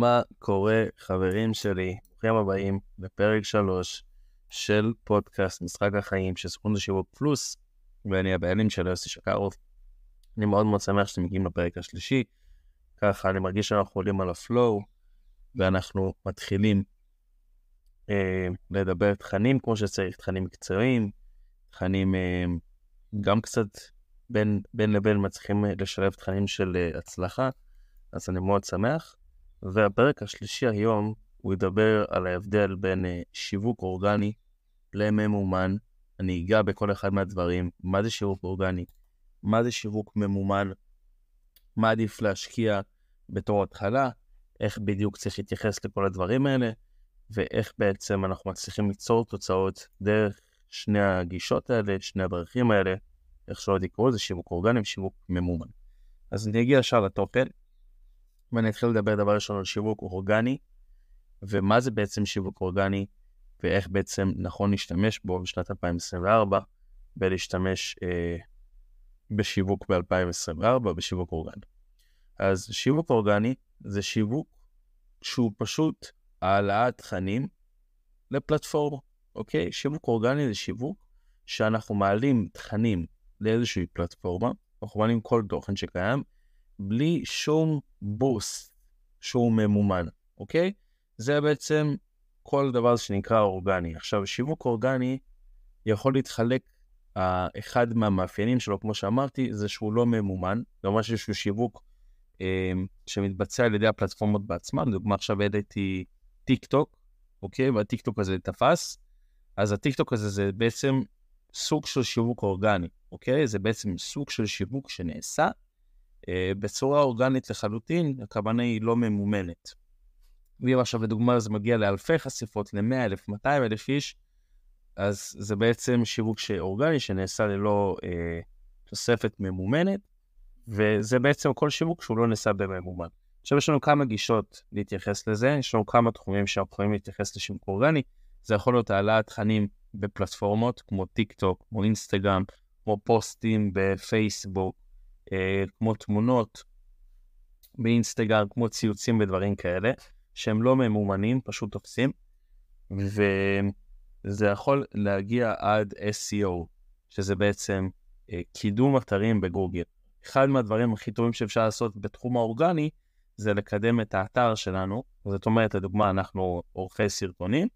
מה קורה, חברים שלי? ברוכים הבאים לפרק 3 של פודקאסט משחק החיים של סוכנות השיווק פלוס, ואני הבעלים של יוסי שקרוב. אני מאוד מאוד שמח שאתם מגיעים לפרק השלישי. ככה אני מרגיש שאנחנו עולים על הפלואו, ואנחנו מתחילים אה, לדבר תכנים כמו שצריך, תכנים מקצועיים, תכנים אה, גם קצת בין, בין לבין מצליחים לשלב תכנים של אה, הצלחה, אז אני מאוד שמח. והפרק השלישי היום הוא ידבר על ההבדל בין אה, שיווק אורגני לממומן. אני אגע בכל אחד מהדברים, מה זה שיווק אורגני, מה זה שיווק ממומן, מה עדיף להשקיע בתור התחלה, איך בדיוק צריך להתייחס לכל הדברים האלה, ואיך בעצם אנחנו מצליחים ליצור תוצאות דרך שני הגישות האלה, שני הדרכים האלה, איך שלא תקראו לזה, שיווק אורגני ושיווק ממומן. אז אני אגיע ישר לתוכן, ואני אתחיל לדבר דבר ראשון על שיווק אורגני, ומה זה בעצם שיווק אורגני, ואיך בעצם נכון להשתמש בו בשנת 2024, ולהשתמש אה, בשיווק ב-2024, בשיווק אורגני. אז שיווק אורגני זה שיווק שהוא פשוט העלאת תכנים לפלטפורמה, אוקיי? שיווק אורגני זה שיווק שאנחנו מעלים תכנים לאיזושהי פלטפורמה, אנחנו מעלים כל תוכן שקיים, בלי שום בוסט שהוא ממומן, אוקיי? זה בעצם כל דבר שנקרא אורגני. עכשיו, שיווק אורגני יכול להתחלק, uh, אחד מהמאפיינים שלו, כמו שאמרתי, זה שהוא לא ממומן, זה ממש איזשהו שיווק uh, שמתבצע על ידי הפלטפורמות בעצמן, לדוגמה עכשיו העליתי טיק טוק, אוקיי? והטיק טוק הזה תפס, אז הטיק טוק הזה זה בעצם סוג של שיווק אורגני, אוקיי? זה בעצם סוג של שיווק שנעשה אה, בצורה אורגנית לחלוטין, הכוונה היא לא ממומנת. ואם עכשיו לדוגמה זה מגיע לאלפי חשיפות, ל-100 אלף, 200 אלף איש, אז זה בעצם שיווק אורגני שנעשה ללא אה, תוספת ממומנת, וזה בעצם כל שיווק שהוא לא נעשה בממומן. עכשיו יש לנו כמה גישות להתייחס לזה, יש לנו כמה תחומים שאנחנו יכולים להתייחס לשיווק אורגני, זה יכול להיות העלאת תכנים בפלטפורמות כמו טיק טוק, כמו אינסטגרם, כמו פוסטים בפייסבוק, אה, כמו תמונות באינסטגרם, כמו ציוצים ודברים כאלה, שהם לא ממומנים, פשוט תופסים, וזה יכול להגיע עד SEO, שזה בעצם אה, קידום אתרים בגוגל. אחד מהדברים הכי טובים שאפשר לעשות בתחום האורגני, זה לקדם את האתר שלנו, זאת אומרת, לדוגמה, אנחנו עורכי סרטונים,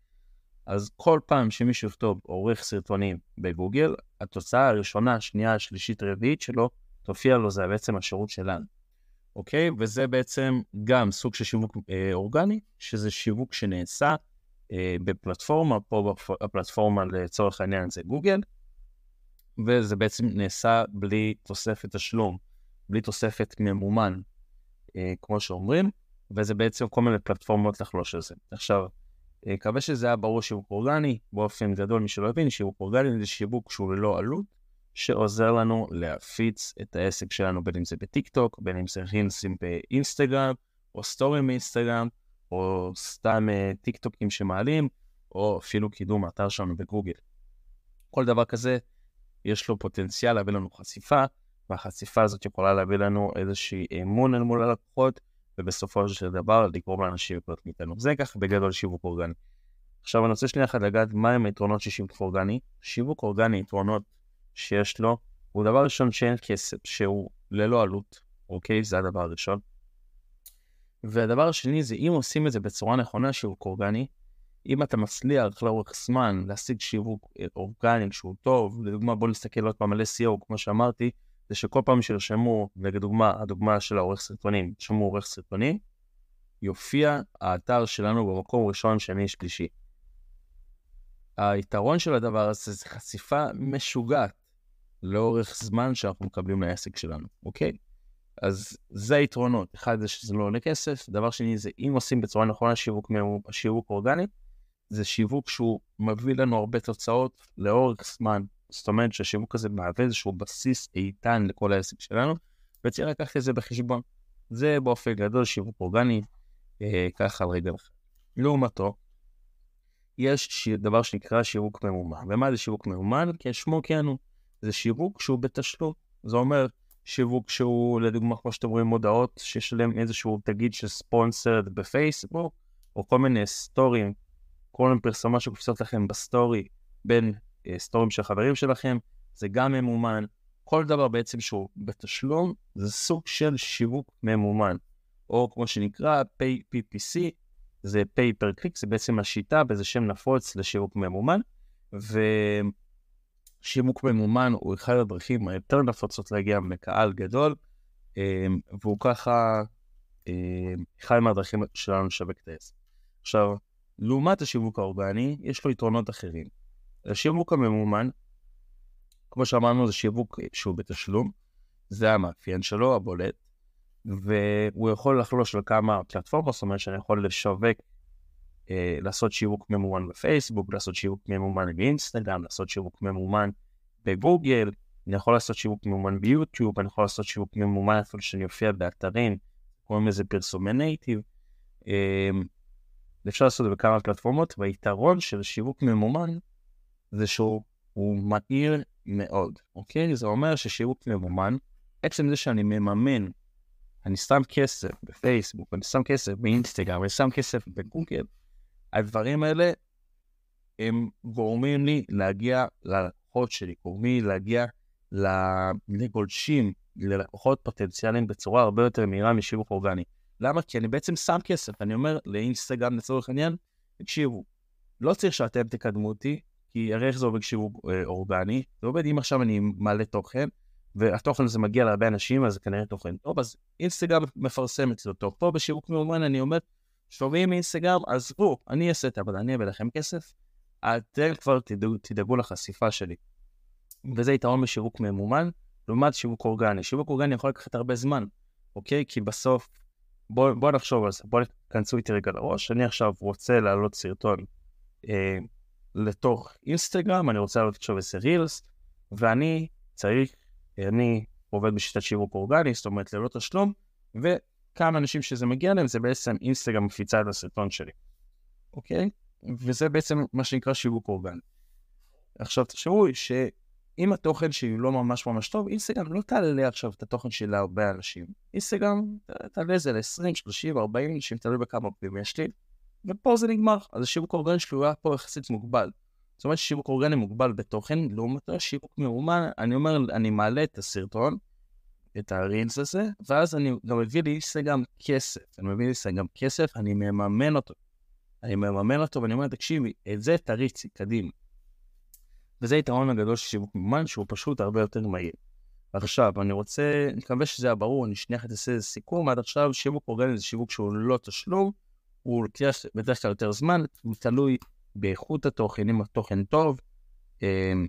אז כל פעם שמישהו יכתוב עורך סרטונים בגוגל, התוצאה הראשונה, השנייה, השלישית, הרביעית שלו, תופיע לו, זה בעצם השירות שלנו. אוקיי? וזה בעצם גם סוג של שיווק אה, אורגני, שזה שיווק שנעשה אה, בפלטפורמה, פה הפלטפורמה לצורך העניין זה גוגל, וזה בעצם נעשה בלי תוספת תשלום, בלי תוספת ממומן, אה, כמו שאומרים, וזה בעצם כל מיני פלטפורמות לחלוש על זה. עכשיו, אה, מקווה שזה היה ברור שיווק אורגני, באופן גדול מי שלא הבין, שיווק אורגני זה שיווק שהוא ללא עלות, שעוזר לנו להפיץ את העסק שלנו, בין אם זה בטיק טוק, בין אם זה רילסים באינסטגרם, או סטורים באינסטגרם, או סתם אה, טיק טוקים שמעלים, או אפילו קידום האתר שלנו בגוגל. כל דבר כזה, יש לו פוטנציאל להביא לנו חשיפה, והחשיפה הזאת יכולה להביא לנו איזושהי אמון אל מול הלקוחות, ובסופו של דבר לגרום לאנשים לקנות מאיתנו. זה ככה בגדול שיווק אורגני. עכשיו אני רוצה שנייה אחת לגעת מהם היתרונות של שיווק אורגני. שיווק אורגני, יתרונות שיש לו, הוא דבר ראשון שאין כסף, שהוא ללא עלות, אוקיי? זה הדבר הראשון. והדבר השני זה אם עושים את זה בצורה נכונה, שיווק אורגני, אם אתה מצליח לאורך זמן להשיג שיווק אורגני שהוא טוב, לדוגמה בוא נסתכל עוד פעם על SEO, כמו שאמרתי, זה שכל פעם שירשמו, לדוגמה, הדוגמה של העורך סרטונים, ירשמו עורך סרטונים, יופיע האתר שלנו במקום ראשון, שני, שלישי. היתרון של הדבר הזה זה חשיפה משוגעת לאורך זמן שאנחנו מקבלים לעסק שלנו, אוקיי? אז זה היתרונות. אחד זה שזה לא עולה כסף, דבר שני זה אם עושים בצורה נכונה שיווק, שיווק אורגני, זה שיווק שהוא מביא לנו הרבה תוצאות לאורך זמן. זאת אומרת שהשיווק הזה מהווה איזשהו בסיס איתן לכל העסק שלנו, וצריך לקחת את זה בחשבון. זה באופן גדול שיווק אורגני, אה, ככה על רגל אחת. לעומתו, יש דבר שנקרא שיווק ממומן. ומה זה שיווק ממומן? כי שמו כן הוא. זה שיווק שהוא בתשלום. זה אומר שיווק שהוא, לדוגמה, כמו שאתם רואים, מודעות שיש להם איזשהו תגית של sponsored בפייסבוק, או כל מיני סטורים, כל מיני פרסומות שקופצות לכם בסטורי בין אה, סטורים של חברים שלכם, זה גם ממומן. כל דבר בעצם שהוא בתשלום, זה סוג של שיווק ממומן. או כמו שנקרא pay PPC, זה pay per click, זה בעצם השיטה באיזה שם נפוץ לשיווק ממומן. ושיווק ממומן הוא אחד הדרכים היותר נפוצות להגיע לקהל גדול, אה, והוא ככה אה, אחד מהדרכים שלנו לשווק את העסק. עכשיו, לעומת השיווק האורגני, יש לו יתרונות אחרים. השיווק הממומן, כמו שאמרנו, זה שיווק שהוא בתשלום, זה המאפיין שלו, הבולט, והוא יכול לחלוש על כמה פלטפורמות, זאת אומרת שאני יכול לשווק, אה, לעשות שיווק ממומן בפייסבוק, לעשות שיווק ממומן באינסטגרם, לעשות שיווק ממומן בגוגל, אני יכול לעשות שיווק ממומן ביוטיוב, אני יכול לעשות שיווק ממומן אפילו שאני אופיע באתרים, קוראים לזה פרסומי נייטיב. אה, אפשר לעשות את זה בכמה פלטפורמות, והיתרון של שיווק ממומן זה שהוא מהיר מאוד, אוקיי? זה אומר ששיווק ממומן, עצם זה שאני מממן, אני שם כסף בפייסבוק, אני שם כסף באינסטגרם, אני שם כסף בגוגל, הדברים האלה הם גורמים לי להגיע ללקוחות שלי, גורמים לי להגיע לגולשים, ללקוחות פוטנציאליים בצורה הרבה יותר מהירה משיווק אורגני. למה? כי אני בעצם שם כסף, אני אומר לאינסטגרם לצורך העניין, תקשיבו, לא צריך שאתם תקדמו אותי, כי הרי איך זה עובד כשיווק אה, אורגני? זה עובד אם עכשיו אני מעלה תוכן, והתוכן הזה מגיע להרבה אנשים, אז זה כנראה תוכן טוב, אז אינסטגרם מפרסם את זה טוב. פה בשיווק מאומן אני אומר, שומעים אינסטגרם, עזבו, אני אעשה את העבודה, אני אביא לכם כסף, אתם כבר תדאגו, תדאגו לחשיפה שלי. וזה יתרון בשיווק ממומן, לעומת שיווק אורגני. שיווק אורגני יכול לקחת הרבה זמן, אוקיי? כי בסוף בואו בוא נחשוב על זה, בואו תכנסו איתי רגע לראש. אני עכשיו רוצה להעלות סרטון אה, לתוך אינסטגרם, אני רוצה להעלות עכשיו איזה רילס, ואני צריך, אני עובד בשיטת שיווק אורגני, זאת אומרת ללא תשלום, וכמה אנשים שזה מגיע להם, זה בעצם אינסטגרם מפיצה את הסרטון שלי, אוקיי? וזה בעצם מה שנקרא שיווק אורגני. עכשיו תחשבו ש... אם התוכן שלי לא ממש ממש טוב, אינסטגרם לא תעלה עכשיו את התוכן של להרבה אנשים. אינסטגרם תעלה את זה ל-20, 30, 40 אנשים, תלוי בכמה עוקבים יש לי, ופה זה נגמר. אז השיווק אורגני שלי הוא היה פה יחסית מוגבל. זאת אומרת ששיווק אורגני מוגבל בתוכן, לעומת השיווק מאומן, אני אומר, אני מעלה את הסרטון, את הרילס הזה, ואז אני גם מביא לאינסטגרם כסף. אני מביא לאינסטגרם כסף, אני מממן אותו. אני מממן אותו ואני אומר, תקשיבי, את זה תריצי, קדימה. וזה היתרון הגדול של שיווק ממומן, שהוא פשוט הרבה יותר מהיר. עכשיו, אני רוצה, אני מקווה שזה היה ברור, אני שנייה אעשה איזה סיכום, עד עכשיו שיווק אורגני זה שיווק שהוא לא תשלום, הוא לוקח בדרך כלל יותר זמן, הוא תלוי באיכות התוכן, אם התוכן טוב, אמ,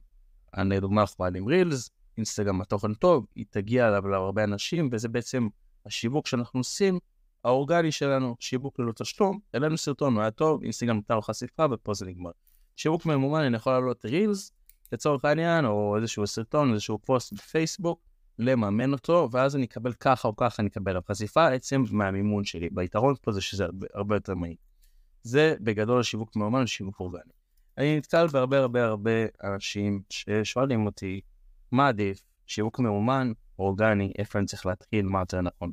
אני לדוגמה אנחנו מעלים רילס, אינסטגרם התוכן טוב, היא תגיע אליו להרבה אנשים, וזה בעצם השיווק שאנחנו עושים, האורגני שלנו, שיווק ללא תשלום, העלינו סרטון, הוא היה טוב, אינסטגרם נתן לו חשיפה ופה זה נגמר. שיווק ממומן, אני יכול לעלות רילס, לצורך העניין, או איזשהו סרטון, איזשהו פוסט בפייסבוק, לממן אותו, ואז אני אקבל ככה או ככה, אני אקבל חשיפה עצם מהמימון שלי. והיתרון פה זה שזה הרבה, הרבה יותר מהיר. זה בגדול השיווק מאומן ושיווק אורגני. אני נתקל בהרבה הרבה הרבה אנשים ששואלים אותי, מה עדיף, שיווק מאומן, אורגני, איפה אני צריך להתחיל, מה יותר נכון.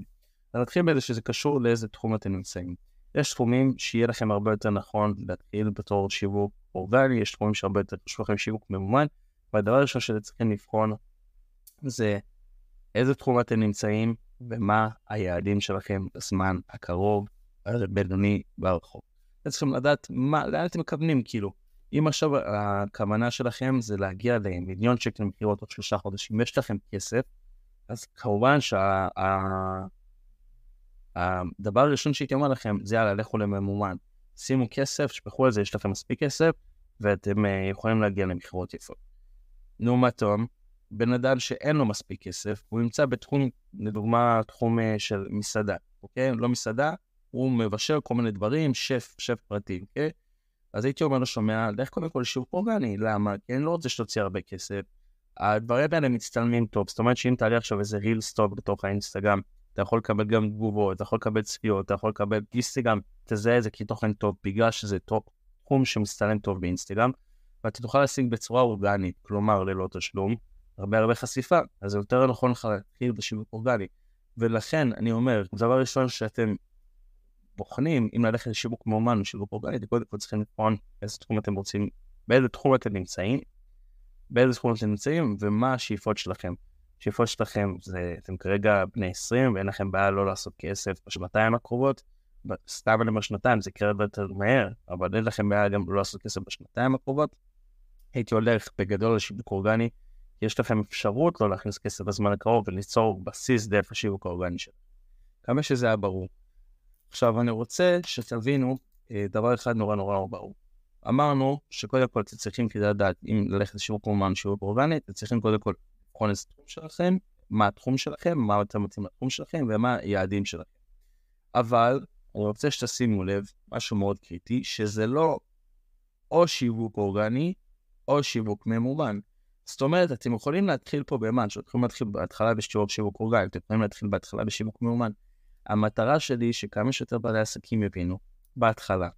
נתחיל בזה שזה קשור לאיזה תחום אתם נמצאים. יש תחומים שיהיה לכם הרבה יותר נכון להתחיל בתור שיווק אורגני, יש תחומים שהרבה יותר חשוב לכם שיווק ממומן, והדבר הראשון שאתם צריכים לבחון זה איזה תחום אתם נמצאים ומה היעדים שלכם בזמן הקרוב, הבינוני והרחוב. אתם צריכים לדעת מה, לאן אתם מכוונים, כאילו. אם עכשיו הכוונה שלכם זה להגיע למיליון שקל מכירות עוד שלושה חודשים, יש לכם כסף, אז כמובן שהדבר הראשון שהייתי אומר לכם זה יאללה, לכו לממומן. שימו כסף, שפכו על זה, יש לכם מספיק כסף, ואתם uh, יכולים להגיע למכירות יפות. לעומתו, בן אדם שאין לו מספיק כסף, הוא נמצא בתחום, לדוגמה, תחום uh, של מסעדה, אוקיי? לא מסעדה, הוא מבשל כל מיני דברים, שף, שף פרטי, אוקיי? אז הייתי אומר לו, שומע, לך קודם כל שיעור אורגני, למה? כי אני לא רוצה שתוציא הרבה כסף. הדברים האלה מצטלמים טוב, זאת אומרת שאם תעלה עכשיו איזה ריל סטוק בתוך האינסטגרם, אתה יכול לקבל גם תגובות, אתה יכול לקבל צפיות, אתה יכול לקבל אינסטגרם, תזהה את זה כתוכן טוב, בגלל שזה טוב, תחום שמצטלם טוב באינסטגרם, ואתה תוכל להשיג בצורה אורגנית, כלומר ללא תשלום, הרבה הרבה חשיפה, אז זה יותר נכון לך להתחיל בשיווק אורגני. ולכן אני אומר, דבר ראשון שאתם בוחנים אם ללכת לשיווק מאומן או שיווק אורגני, אתם קודם כל צריכים לבחון איזה תחום אתם רוצים, באיזה תחום אתם נמצאים, באיזה תחום אתם נמצאים ומה השאיפות שלכם. השאיפות שלכם זה, אתם כרגע בני 20 ואין לכם בעיה לא לעשות כסף בשנתיים הקרובות, סתם אני אומר שנתיים, זה יקרה יותר מהר, אבל אין לכם בעיה גם לא לעשות כסף בשנתיים הקרובות. הייתי הולך בגדול לשיווק אורגני, יש לכם אפשרות לא להכניס כסף בזמן הקרוב וליצור בסיס דרך השיווק האורגני שלכם. כמה שזה היה ברור. עכשיו, אני רוצה שתבינו אה, דבר אחד נורא נורא ברור. אמרנו שקודם כל אתם צריכים כדי לדעת אם ללכת לשיווק אומן, שיווק אורגני, אתם צריכים קודם כל לבחון איזה תחום שלכם, מה התחום שלכם, מה אתם רוצים לתחום שלכם ומה היעדים שלכם. אבל אני רוצה שתשימו לב, משהו מאוד קריטי, שזה לא או שיווק אורגני או שיווק ממומן. זאת אומרת, אתם יכולים להתחיל פה באמן, שאתם יכולים להתחיל בהתחלה בשיווק שיווק אורגני, אתם יכולים להתחיל בהתחלה בשיווק מאומן. המטרה שלי היא שכמה שיותר בעלי עסקים יבינו, בהתחלה,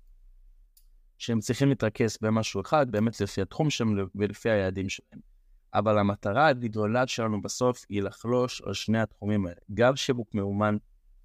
שהם צריכים להתרכז במשהו אחד, באמת לפי התחום שלהם ולפי היעדים שלהם. אבל המטרה הגדולה שלנו בסוף היא לחלוש על שני התחומים האלה, גם שיווק מאומן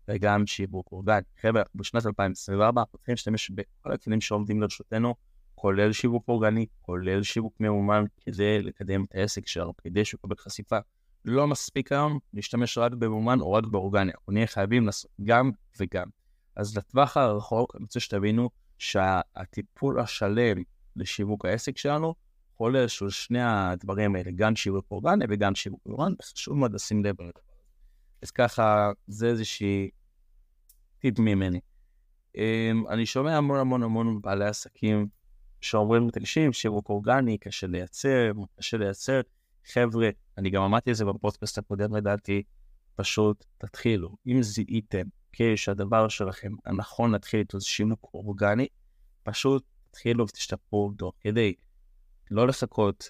וגם שיווק אורגני. חבר'ה, בשנת 2024 אנחנו צריכים להשתמש בכל הכלים שעומדים לרשותנו, כולל שיווק אורגני, כולל שיווק מאומן, כדי לקדם את העסק שלנו, כדי שהוא יקבל חשיפה. לא מספיק היום להשתמש רק במאומן או רק באורגני, אנחנו נהיה חייבים לעשות גם וגם. אז לטווח הרחוק, אני רוצה שתבינו שהטיפול השלם לשיווק העסק שלנו כולל של שני הדברים האלה, גם שיווק אורגני וגם שיווק מאומן, וחשוב מאוד לשים לב לזה. אז ככה, זה איזושהי טיפ ממני. אמ, אני שומע המון המון המון בעלי עסקים שאומרים, תקשיב, שיווק אורגני, קשה לייצר, קשה לייצר. חבר'ה, אני גם אמרתי את זה בפודקאסט הקודם לדעתי, פשוט תתחילו. אם זיהיתם אוקיי, שהדבר שלכם הנכון להתחיל איתו זה שיווק אורגני, פשוט תתחילו ותשתפרו תוך כדי לא לחכות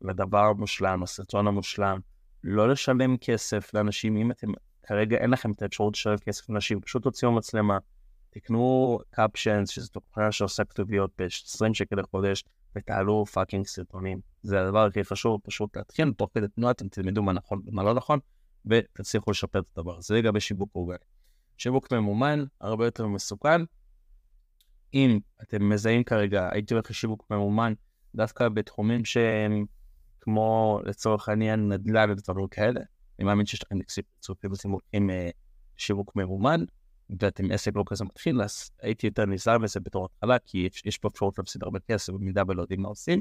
לדבר המושלם, הסרטון המושלם, לא לשלם כסף לאנשים, אם אתם כרגע אין לכם את האפשרות לשלם כסף לאנשים, פשוט תוציאו מצלמה, תקנו Captions, שזו תוכנה שעושה כתוביות ב-20 שקל לחודש, ותעלו fucking סרטונים. זה הדבר הכי חשוב, פשוט להתחיל תוך כדי תנועה, אתם תלמדו מה נכון ומה לא נכון, ותצליחו לשפר את הדבר הזה. זה לגבי שיווק אורגני. שיווק ממומן, הרבה יותר מסוכן. אם אתם מזהים כרגע, הייתי הולך לשיווק ממומן, דווקא בתחומים שהם כמו לצורך העניין נדל"ן ודברים כאלה. אני מאמין שיש לכם צירופים ואתם הולכים שיווק ממומן, ואתם עסק לא כזה מתחיל, אז הייתי יותר נזהר בזה בתור התחלה, כי יש, יש פה אפשרות להפסיד הרבה כסף במידה ולא יודעים מה עושים.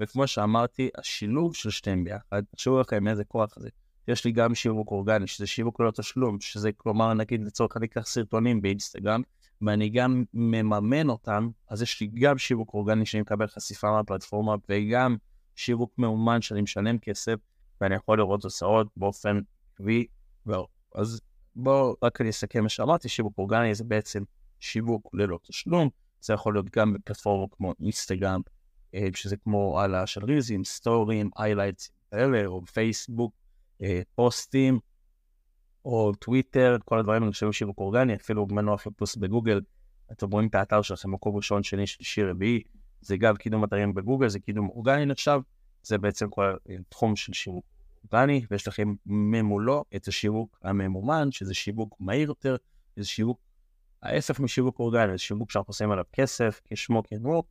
וכמו שאמרתי, השילוב של שתיהם ביחד, תחשבו לכם איזה כוח זה. יש לי גם שיווק אורגני, שזה שיווק ללא תשלום, שזה כלומר, נגיד לצורך אני אקח סרטונים באינסטגרם, ואני גם מממן אותם, אז יש לי גם שיווק אורגני שאני מקבל חשיפה מהפלטפורמה, וגם שיווק ממומן שאני משלם כסף, ואני יכול לראות תוצאות באופן עקבי. אז בואו רק אני אסכם מה שאמרתי, שיווק אורגני זה בעצם שיווק ללא תשלום, זה יכול להיות גם בפלטפורמה כמו אינסטגרם, אה, שזה כמו העלאה של רילסים, סטורים, highlights כאלה, או פייסבוק, אה, פוסטים, או טוויטר, כל הדברים האלה שהיו שיווק אורגני, אפילו מנוע חיפוש בגוגל, אתם רואים את האתר שלכם מקום ראשון, שני, שלישי, רביעי, זה גם קידום אתרים בגוגל, זה קידום אורגני נחשב, זה בעצם כל תחום של שיווק אורגני, ויש לכם ממולו את השיווק הממומן, שזה שיווק מהיר יותר, זה שיווק ההפך משיווק אורגני, זה שיווק שאנחנו עושים עליו כסף, כשמו כן הוא,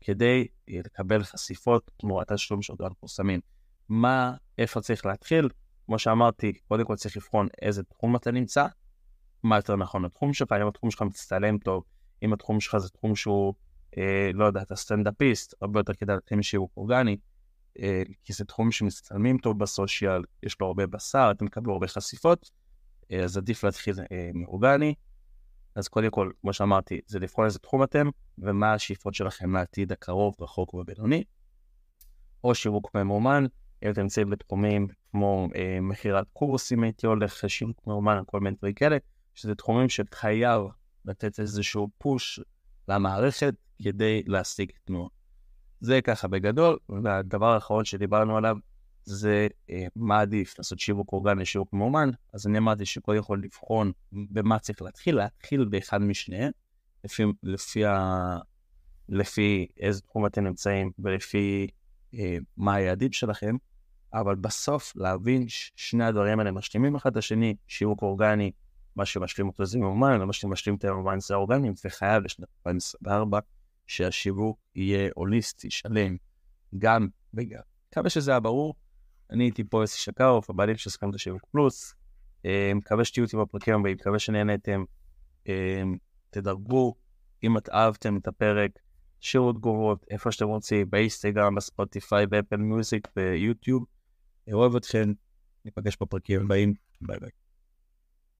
כדי לקבל חשיפות תמורת השלום שאותו אנחנו שמים. מה, איפה צריך להתחיל? כמו שאמרתי, קודם כל צריך לבחון איזה תחום אתה נמצא, מה יותר נכון לתחום שלך, אם התחום שלך מצטלם טוב, אם התחום שלך זה תחום שהוא, אה, לא יודע, אתה סטנדאפיסט, הרבה יותר כדאי להתחיל משיווק אורגני, אה, כי זה תחום שמצטלמים טוב בסושיאל, יש לו הרבה בשר, אתם מקבלו הרבה חשיפות, אה, אז עדיף להתחיל אה, מאורגני. אז קודם כל, כמו שאמרתי, זה לבחון איזה תחום אתם, ומה השאיפות שלכם לעתיד הקרוב, רחוק ובינוני. או שיווק ממומן, אם אתם נמצאים בתחומים כמו אה, מכירת קורסים, הייתי הולך לשיווק מאומן, כל מיני דברים כאלה, שזה תחומים שחייב לתת איזשהו פוש למערכת כדי להשיג תנועה. זה ככה בגדול, והדבר האחרון שדיברנו עליו זה אה, מה עדיף, לעשות שיווק אורגני, שיווק מאומן, אז אני אמרתי שכל יכול לבחון במה צריך להתחיל, להתחיל באחד משניהם, לפי, לפי, ה, לפי איזה תחום אתם נמצאים ולפי אה, מה היעדים שלכם, אבל בסוף להבין ששני הדברים האלה משלימים אחד את השני, שיווק אורגני, מה שמשלים אותו זה ממומן, ומה שמשלים את הממומן זה אורגני, וחייב לשנת 2024 שהשיווק יהיה הוליסטי, שלם, גם וגם. מקווה שזה היה ברור. אני הייתי פה אסי שקרוף, הבעלים של סכמת השיווק פלוס. אה, מקווה שתהיו איתי בפרקים הבאים, מקווה שנהנתם. אה, תדרגו, אם את אהבתם את הפרק, השאירו תגובות, איפה שאתם רוצים, באינסטגרם, בספוטיפיי, באפל מיוזיק, ביוטיוב. אוהב אתכם, ניפגש בפרקים הבאים, ביי ביי.